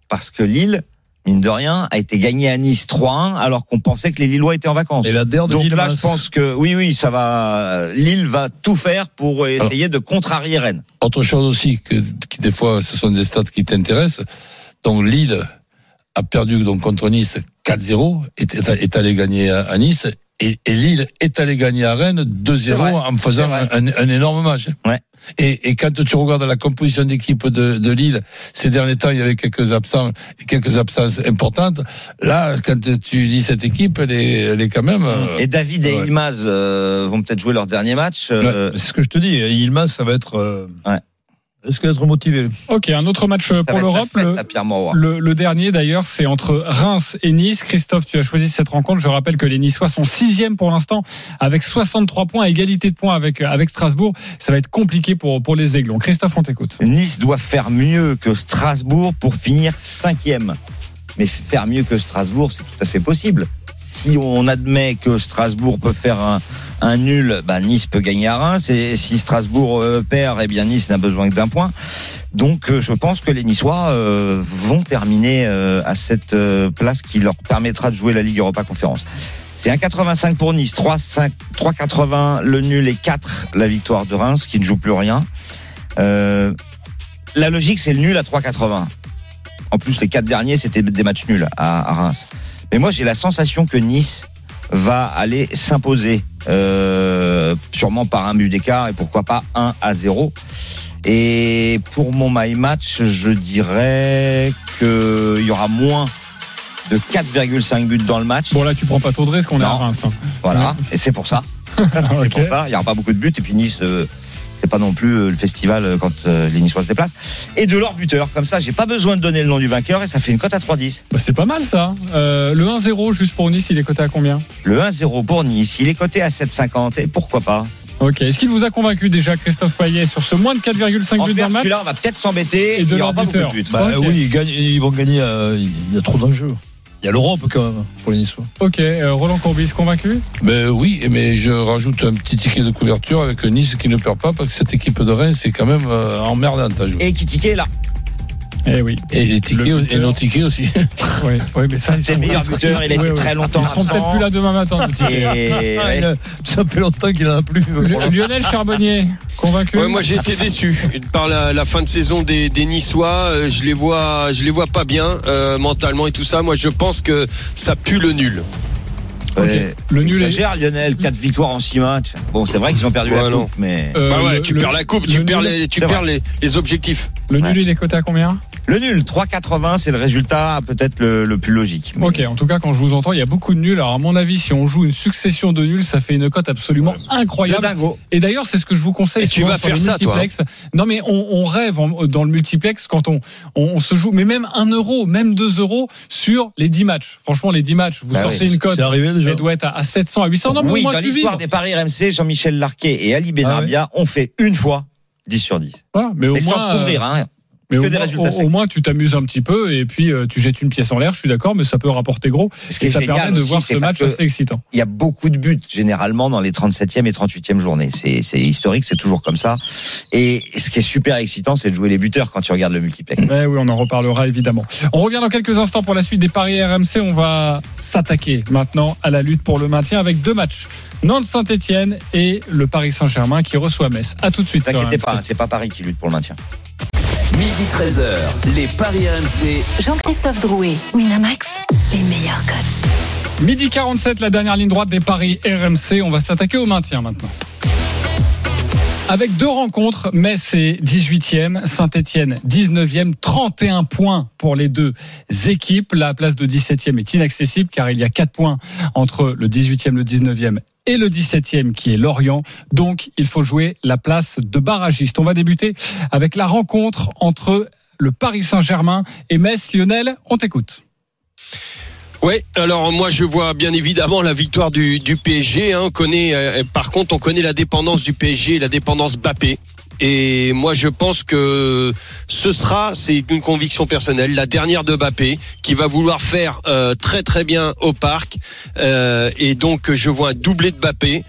Parce que Lille, mine de rien, a été gagné à Nice 3-1 alors qu'on pensait que les Lillois étaient en vacances. Et la de Donc Lille, là, je pense que oui, oui, ça va. Lille va tout faire pour essayer de contrarier Rennes. Autre chose aussi, que, des fois, ce sont des stats qui t'intéressent. Donc Lille a perdu donc contre Nice 4-0, est, est, est allé gagner à, à Nice, et, et Lille est allé gagner à Rennes C'est vrai. 2-0 en faisant un, un énorme match. Ouais. Et, et quand tu regardes la composition d'équipe de, de Lille, ces derniers temps, il y avait quelques absents, quelques absences importantes. Là, quand tu lis cette équipe, elle est, elle est quand même. euh, Et David et ouais. Ilmaz euh, vont peut-être jouer leur dernier match. euh, C'est ce que je te dis. Ilmaz, ça va être. euh, Est-ce qu'être motivé Ok, un autre match Ça pour l'Europe. le- le dernier d'ailleurs, c'est entre Reims et Nice. Christophe, tu as choisi cette rencontre. Je rappelle que les Niçois sont sixième pour l'instant, avec 63 points, égalité de points avec avec Strasbourg. Ça va être compliqué pour pour les Aiglons. Christophe, on t'écoute. Nice doit faire mieux que Strasbourg pour finir cinquième. Mais faire mieux que Strasbourg, c'est tout à fait possible. Si on admet que Strasbourg peut faire un, un nul, bah Nice peut gagner à Reims. Et si Strasbourg euh, perd, eh bien Nice n'a besoin que d'un point. Donc euh, je pense que les Niçois euh, vont terminer euh, à cette place qui leur permettra de jouer la Ligue Europa Conférence. C'est 1,85 pour Nice, 3,5 3,80 le nul et 4 la victoire de Reims qui ne joue plus rien. La logique, c'est le nul à 3,80. En plus, les quatre derniers, c'était des matchs nuls à, à Reims. Mais moi, j'ai la sensation que Nice va aller s'imposer, euh, sûrement par un but d'écart et pourquoi pas 1 à 0. Et pour mon my match, je dirais qu'il y aura moins de 4,5 buts dans le match. Bon là, tu prends pas trop de risques. On est à. Reims. hein. Voilà, et c'est pour ça. c'est pour ça. Il n'y aura pas beaucoup de buts. Et puis Nice, euh, c'est pas non plus euh, le festival euh, quand euh, les Niçois se déplacent. Et de leur buteur. Comme ça, j'ai pas besoin de donner le nom du vainqueur et ça fait une cote à 3,10. Bah, c'est pas mal ça. Euh, le 1-0 juste pour Nice, il est coté à combien? Le 1-0 pour Nice, il est coté à 7,50 et pourquoi pas? Ok. Est-ce qu'il vous a convaincu déjà, Christophe Payet, sur ce moins de 4,5 buts le match? Celui-là, on va peut-être s'embêter. Et de Il y aura pas beaucoup buteur. de buts. Bah oui, ils, gagnent, ils vont gagner. euh, il y a trop d'enjeux. Il y a l'Europe quand même pour les Niçois. Ok. euh, Roland Courbis, convaincu? Ben oui, mais je rajoute un petit ticket de couverture avec Nice qui ne perd pas parce que cette équipe de Rennes, c'est quand même euh, emmerdante à jouer. Et Kitike est là. Eh oui. Et les tickets, et aussi. Oui, mais ça, C'est le meilleur buteur, il a été oui. très longtemps Ils seront peut-être plus là demain matin. Et ouais. ça fait longtemps qu'il en a plus. Lu- Lionel Charbonnier, convaincu Ouais, moi j'ai été déçu par la, la fin de saison des, des Niçois. Euh, Je les vois, je les vois pas bien euh, mentalement et tout ça. Moi, je pense que ça pue le nul. Le nul est- Exagère, Lionel, 4 victoires en 6 matchs. Bon, c'est vrai qu'ils ont perdu Ouais, la non. coupe, mais. Euh, bah ouais, le- tu le- perds la coupe, le tu perds nul- les, tu perds les, les objectifs. Le nul, Ouais. il est coté à combien? Le nul, 3,80, c'est le résultat peut-être le, le plus logique. Mais- Ok, en tout cas, quand je vous entends, il y a beaucoup de nuls. Alors, à mon avis, si on joue une succession de nuls, ça fait une cote absolument incroyable. dingo. Et d'ailleurs, c'est ce que je vous conseille. Et tu vas faire ça, toi, hein. Non, mais on, on rêve en- dans le multiplex quand on, on, on se joue, mais même 1 euro, même 2 euros sur les 10 matchs. Franchement, les 10 matchs, vous Bah sortez oui, une cote. C'est arrivé déjà. Elle doit être à à 700, à 800. Non, mais oui, au moins dans l'histoire des paris RMC, Jean-Michel Larquet et Ali Benarbia ont fait une fois 10 sur 10. Voilà, mais au Mais moins, sans se couvrir, hein. Mais au des moins- résultats au- secs. au moins, tu t'amuses un petit peu et puis euh, tu jettes une pièce en l'air. Je suis d'accord, mais ça peut rapporter gros. Ce qui Et ça permet de aussi, voir ce match assez excitant. Il y a beaucoup de buts, généralement, dans les 37e et 38e journées. C'est, historique, c'est toujours comme ça. Et ce qui est super excitant, c'est de jouer les buteurs quand tu regardes le multiplex. Ouais, oui, on en reparlera évidemment. On revient dans quelques instants pour la suite des paris RMC. On va s'attaquer maintenant à la lutte pour le maintien avec deux matchs. Nantes-Saint-Etienne et le Paris Saint-Germain qui reçoit Metz. À tout de suite. RMC. pas, hein, c'est pas Paris qui lutte pour le maintien. Midi 13h, les Paris RMC. Jean-Christophe Drouet, Winamax, les meilleurs codes. Midi 47, la dernière ligne droite des paris RMC. On va s'attaquer au maintien maintenant. Avec deux rencontres, Metz est 18e, Saint-Etienne 19e, 31 points pour les deux équipes. La place de 17e est inaccessible car il y a 4 points entre le 18e, le 19e et le 17e qui est Lorient. Donc il faut jouer la place de barragiste. On va débuter avec la rencontre entre le Paris Saint-Germain et Metz. Lionel, on t'écoute. Oui, alors moi je vois bien évidemment la victoire du, PSG. hein. Euh, par contre, on connaît la dépendance du PSG, la dépendance Bappé. Et moi je pense que ce sera, c'est une conviction personnelle, la dernière de Bappé qui va vouloir faire euh, très très bien au parc. Euh, et donc je vois un doublé de Bappé.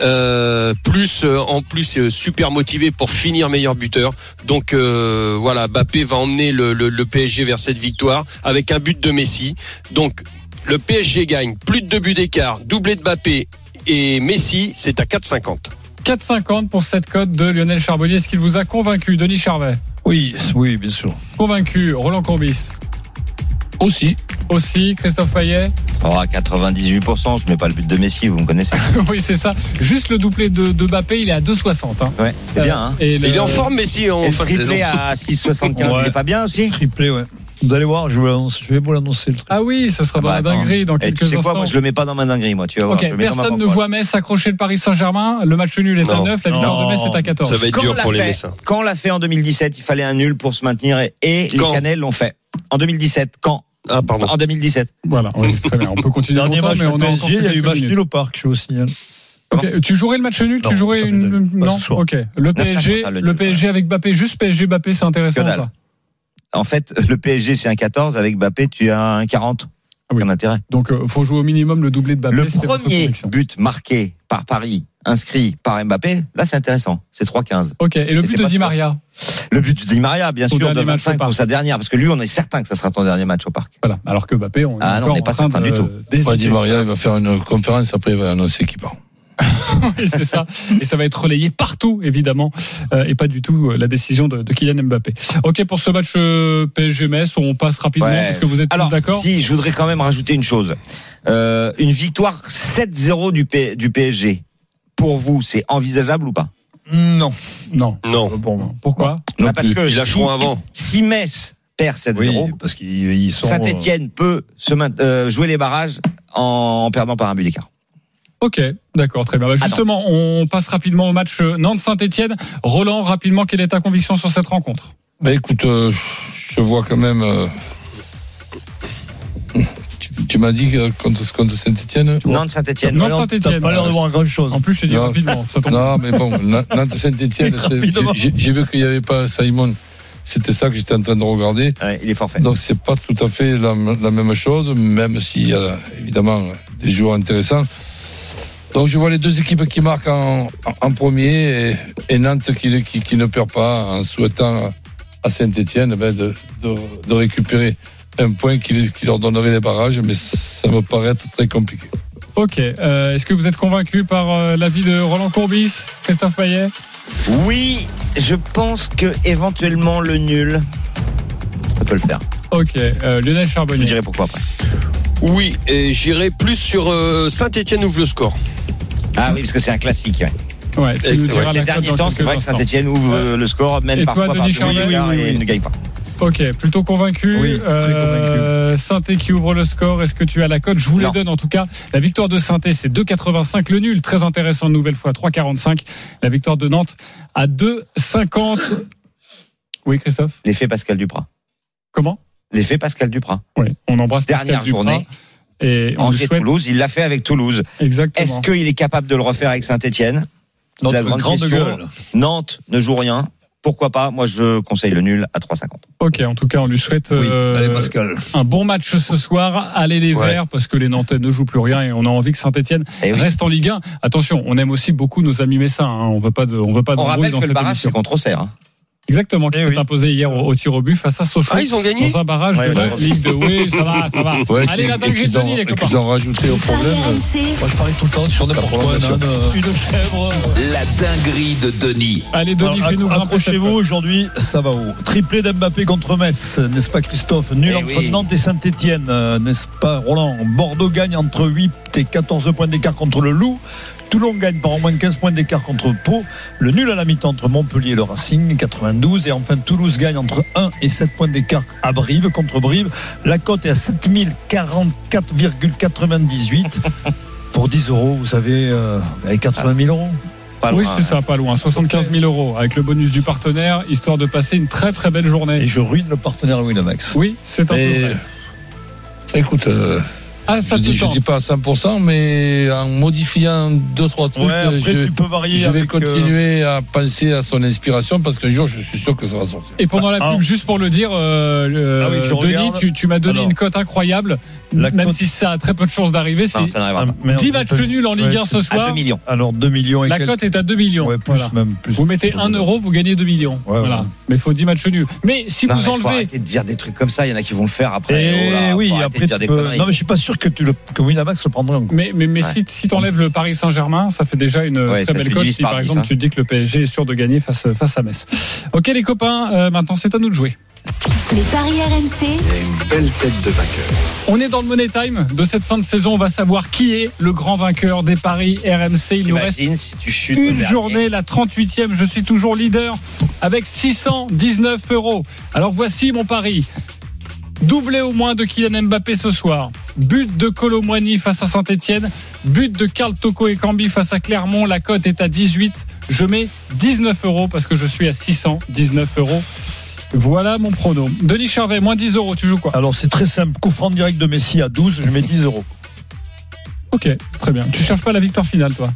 Euh, plus en plus super motivé pour finir meilleur buteur. Donc voilà, Bappé va emmener le, le- le PSG vers cette victoire avec un but de Messi. Donc le PSG gagne plus de deux buts d'écart, doublé de Bappé et Messi, c'est à 4,50. 4,50 pour cette cote de Lionel Charbonnier. Est-ce qu'il vous a convaincu, Denis Charvet? Oui, oui, bien sûr. Convaincu, Roland Courbis? Aussi. Aussi, Christophe Payet? Oh, à 98%, je mets pas le but de Messi, vous me connaissez. Oui, c'est ça. Juste le doublé de, de Bappé, il est à 2,60. Hein. Ouais, c'est bien, hein. Et le- Il est en forme Messi en Et fin de saison. triplé à 6,75, Ouais. il est pas bien aussi Triplé, ouais. Vous allez voir, je vais, l'annoncer- je vais vous l'annoncer. Ah oui, ce sera dans bah, la dinguerie dans Eh, quelques tu sais quoi, instants. moi je le mets pas dans ma dinguerie, moi, tu vas voir. Ok, je le mets dans ma personne ne voit Metz accrocher le Paris Saint-Germain. Le match nul est à Non. 9, la victoire de Metz est à 14. Ça va être Quand dur pour les fait- Messins. Quand on l'a fait en 2017, il fallait un nul pour se maintenir et, et les Canels l'ont fait. En 2017, quand? Ah, pardon. En 2017. Voilà, très bien. On peut continuer Dernier match mais on PSG, il y a eu match nul au parc, je vous signale. Ok, Tu jouerais le match nul Non, Tu jouerais une. Non, ok. Le 9,50, PSG, hein, le. PSG avec Bappé, juste PSG Bappé, c'est intéressant. Que ou dalle. pas En fait, le PSG, c'est un 14. Avec Mbappé, tu as un 40. Ah oui. Aucun intérêt. Donc, il faut jouer au minimum le doublé de Bappé. Le premier but marqué par Paris, inscrit par Mbappé, là, c'est intéressant. C'est 3-15. Ok, et le Et but c'est de pas Di. Maria Le but de Di Maria, bien Au sûr, de dernier match au 25 parc. pour sa dernière, parce que lui, on est certain que ça sera ton dernier match au parc. Voilà, alors que Bappé, on est Ah non, encore on n'est en pas train certain de- du tout. Ouais, Di Maria, il va faire une conférence, après il va annoncer qu'il part. Oui, c'est ça. Et ça va être relayé partout, évidemment, euh, et pas du tout euh, la décision de, de Kylian Mbappé. Ok, pour ce match euh, PSG-Metz, on passe rapidement, Ouais. parce que vous êtes tous Alors, d'accord si, je voudrais quand même rajouter une chose. Euh, une victoire 7-0 du, P- du PSG. Pour vous, c'est envisageable ou pas? Non. Non. Non. Pour moi. Pourquoi? Bah, parce que Ils lâcheront si- avant. Si Metz perd 7-0, Oui, parce qu'ils ils sont. Saint-Etienne peut se euh, jouer les barrages en, en perdant par un but d'écart. Ok, d'accord, très bien. Bah, justement, on passe rapidement au match euh, Nantes-Saint-Etienne. Roland, rapidement, quelle est ta conviction sur cette rencontre? Bah écoute, euh, je vois quand même. euh, tu, tu m'as dit que contre, contre Saint-Etienne? Nantes-Saint-Etienne. Non, T'as Saint-Etienne. pas l'air de voir grand chose. En plus, je te dis Non. rapidement. Ça tombe. Non, mais bon, Na- Nantes-Saint-Etienne, Rapidement. j'ai j'ai vu qu'il n'y avait pas Simon. C'était ça que j'étais en train de regarder. Ouais, il est forfait. Donc c'est pas tout à fait la, la même chose, même s'il y a évidemment des joueurs intéressants. Donc je vois les deux équipes qui marquent en, en premier et, et Nantes qui, ne- qui, qui ne perd pas en souhaitant à Saint-Etienne de, de, de récupérer un point qui, qui leur donnerait les barrages, mais ça me paraît très compliqué. Ok, euh, est-ce que vous êtes convaincu par euh, l'avis de Roland Courbis, Christophe Payet? Oui, je pense que éventuellement le nul, ça peut le faire. Ok, euh, Lionel Je Charbonnier. vous dirai pourquoi après. Oui, et j'irai plus sur euh, Saint-Etienne ouvre le score. Ah oui, parce que c'est un classique. ouais. Ouais, tu Et- nous diras cote derniers temps, c'est vrai que. Saint-Etienne ouvre le score, même Et toi, parfois par deux et ne gagne pas. Ok, plutôt convaincu. Oui, très Euh, Sainté qui ouvre le score. Est-ce que tu as la cote? Je vous les Non. donne en tout cas. La victoire de Sainté, c'est 2,85. Le nul, très intéressant une nouvelle fois, 3,45. La victoire de Nantes à 2,50. Oui, Christophe? L'effet Pascal Duprat. Comment? L'effet Pascal Duprat. Oui, on embrasse Pascal Dernière Duprat. Et on lui souhaite Angers-Toulouse, il l'a fait avec Toulouse. exactement. Est-ce qu'il est capable de le refaire avec Saint-Etienne Notre La grande grande question. gueule. Nantes ne joue rien. Pourquoi pas Moi, je conseille le nul à 3,50. Ok, en tout cas, on lui souhaite Oui, euh, allez Pascal. un bon match ce soir. Allez les Ouais. Verts, parce que les Nantais ne jouent plus rien et on a envie que Saint-Etienne Eh oui. reste en Ligue 1. Attention, on aime aussi beaucoup nos amis messins. hein. On veut pas de, on veut pas On rappelle dans que le barrage, c'est contre Auxerre. hein. Exactement, qui Eh s'est oui. imposé hier au, au tir au but face à Sochaux. Ah, ils ont gagné dans un barrage Ouais, de la ouais. Ligue 2. Oui, ça va, ça va. Ouais, Allez, la dinguerie de les copains. qu'ils ont rajouté au problème. Moi, je parie tout le temps sur n'importe quoi. euh, Une chèvre. La dinguerie de Denis. Allez, Denis, fais-nous cote. aujourd'hui, ça va où Triplé d'Mbappé contre Metz, n'est-ce pas Christophe Nul Eh entre oui. Nantes et Saint-Etienne, n'est-ce pas Roland Bordeaux gagne entre 8 et 14 points d'écart contre le Loup. Toulon gagne par au moins 15 points d'écart contre Pau. Le nul à la mi-temps entre Montpellier et le Racing, 92. Et enfin, Toulouse gagne entre 1 et 7 points d'écart à Brive contre Brive. La cote est à 7044,98. Pour 10 euros, vous savez, euh, avec 80 000 euros. Pas Oui, loin, c'est hein. ça, pas loin. 75 000 euros avec le bonus du partenaire, histoire de passer une très très belle Et journée. je ruine le partenaire Winamax. Oui, c'est un peu vrai. écoute, euh, Ah, ça je, te dis, je tente. dis pas à 100%, mais en modifiant deux trois trucs, Ouais, après, je, tu peux varier. je vais euh, continuer à penser à son inspiration parce qu'un jour, je suis sûr que ça va sortir. Et pendant la Ah, pub, juste pour le dire, euh, Ah oui, Denis, regarde. tu, tu m'as donné Alors, une cote incroyable, la même cote- si ça a très peu de chances d'arriver. C'est Non, ça n'arrivera Ah, pas. merde, 10 matchs nuls en Ligue Ouais, 1 ce soir. 2 millions. Alors 2 millions et La quelques. cote est à 2 millions. Ouais, plus Voilà. même. Plus. Vous mettez 1 euro, vous gagnez 2 millions. Ouais, voilà. ouais. Mais il faut 10 matchs nuls. Mais si Non, vous enlevez. arrêter de dire des trucs comme ça. Il y en a qui vont le faire après. Et Oh oui, après, non, mais je suis pas sûr que, tu le, que Winamax le prendrait en compte. Mais, mais, mais Ouais. si, si tu enlèves le Paris Saint-Germain, ça fait déjà une Ouais, très belle cote. Si par par 10, exemple hein. tu te dis que le PSG est sûr de gagner face, face à Metz. Ok les copains, euh, maintenant c'est à nous de jouer. les paris RMC, Il y a une belle tête de vainqueur. On est dans le Money Time de cette fin de saison. On va savoir qui est le grand vainqueur des paris RMC. Il nous reste Imagine si tu chutes. au une journée, la 38e. Je suis toujours leader avec 619 euros. Alors voici mon pari. Doublé au moins de Kylian Mbappé ce soir. But de Colomboigny face à Saint-Etienne. But de Karl Toko et Cambi face à Clermont. La cote est à 18. Je mets 19 euros parce que je suis à 619 euros. Voilà mon prono. Denis Charvet, moins 10 euros, tu joues quoi? Alors c'est très simple. Coup franc direct de Messi à 12, je mets 10 euros. Ok, très bien. Tu cherches pas la victoire finale, toi?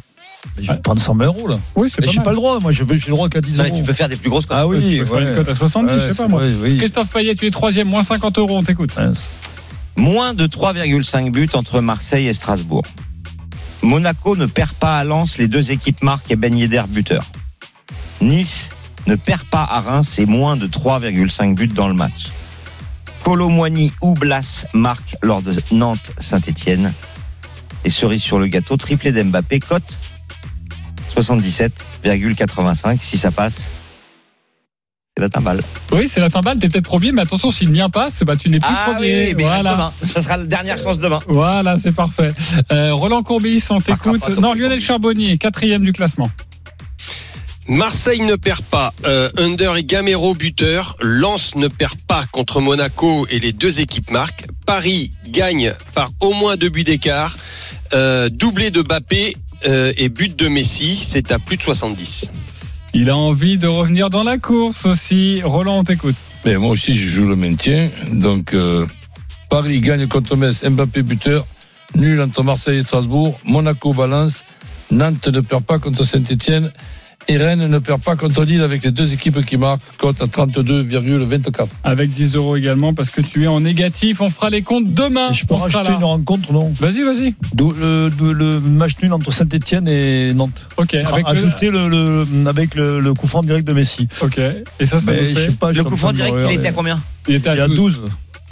Je vais prendre 100 000 euros là. Oui, c'est Mais pas j'ai pas le droit, moi j'ai le droit qu'à 10 Non, euros. tu peux faire des plus grosses cotes. Ah Tu oui, peux faire une ouais. cote à 70, je sais pas moi. vrai, oui. Christophe Payet, tu es troisième, moins 50 euros, on t'écoute. Ouais. Moins de 3,5 buts entre Marseille et Strasbourg. Monaco ne perd pas à Lens, les deux équipes marquent et Ben Yedder buteur. Nice ne perd pas à Reims et moins de 3,5 buts dans le match. Colomboigny ou Blas marquent lors de Nantes-Saint-Etienne. Et cerise sur le gâteau, triplé d'Mbappé, cote 77,85. Si ça passe, c'est la timbale. Oui, c'est la timbale, t'es peut-être premier, mais attention, si le mien passe, bah, tu n'es plus Ah premier. oui, mais voilà. demain. Ça sera la dernière chance demain. Voilà, c'est parfait. Euh, Roland Courbis, on t'écoute. Non. Lionel Charbonnier, quatrième du classement. Marseille ne perd pas. Euh, Under et Gamero buteur. Lens ne perd pas contre Monaco et les deux équipes marquent. Paris gagne par au moins deux buts d'écart. Euh, doublé de Bappé euh, et but de Messi. C'est à plus de 70. Il a envie de revenir dans la course aussi. Roland, on t'écoute. Mais moi aussi, je joue le maintien. Donc, euh, Paris gagne contre Metz, Mbappé buteur. Nul entre Marseille et Strasbourg. Monaco balance. Nantes ne perd pas contre Saint-Etienne. Et Rennes ne perd pas contre Lille avec les deux équipes qui marquent. Cote à 32,24. Avec 10 euros également parce que tu es en négatif. On fera les comptes demain. Et je peux on une rencontre, non? Vas-y, vas-y. D'où le, le match nul entre Saint-Etienne et Nantes. Ok. Avec le... Ajouter le, le- avec le, le coup franc direct de Messi. Ok. Et ça, ça Mais nous je fait. sais pas, je Le coup franc direct, il était à combien? Il était à a 12. 12,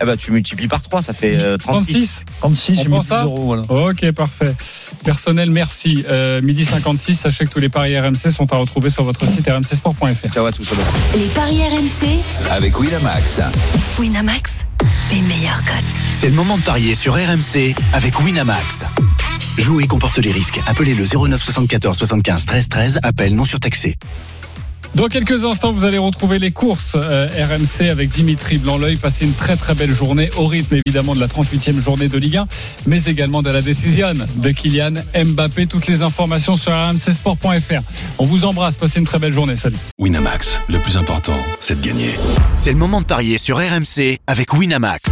Eh ben, tu multiplies par 3, ça fait euh, 36. 36. 36, On j'ai mis prend 10 ça euros. Voilà. Ok, parfait. Personnel, merci. Euh, midi 56, sachez que tous les paris RMC sont à retrouver sur votre site rmcsport.fr. Ciao à tous. Les paris RMC, Avec Winamax. Winamax, les meilleurs cotes. C'est le moment de parier sur RMC avec Winamax. Jouer comporte les risques. Appelez le 09 74 75 13 13. Appel non surtaxé. Dans quelques instants, vous allez retrouver les courses euh, RMC avec Dimitri Blanc-L'œil. Passez une très très belle journée au rythme évidemment de la 38e journée de Ligue 1, mais également de la décision de Kylian Mbappé. Toutes les informations sur rmcsport.fr. On vous embrasse. Passez une très belle journée. Salut. Winamax, le plus important, c'est de gagner. C'est le moment de parier sur RMC avec Winamax.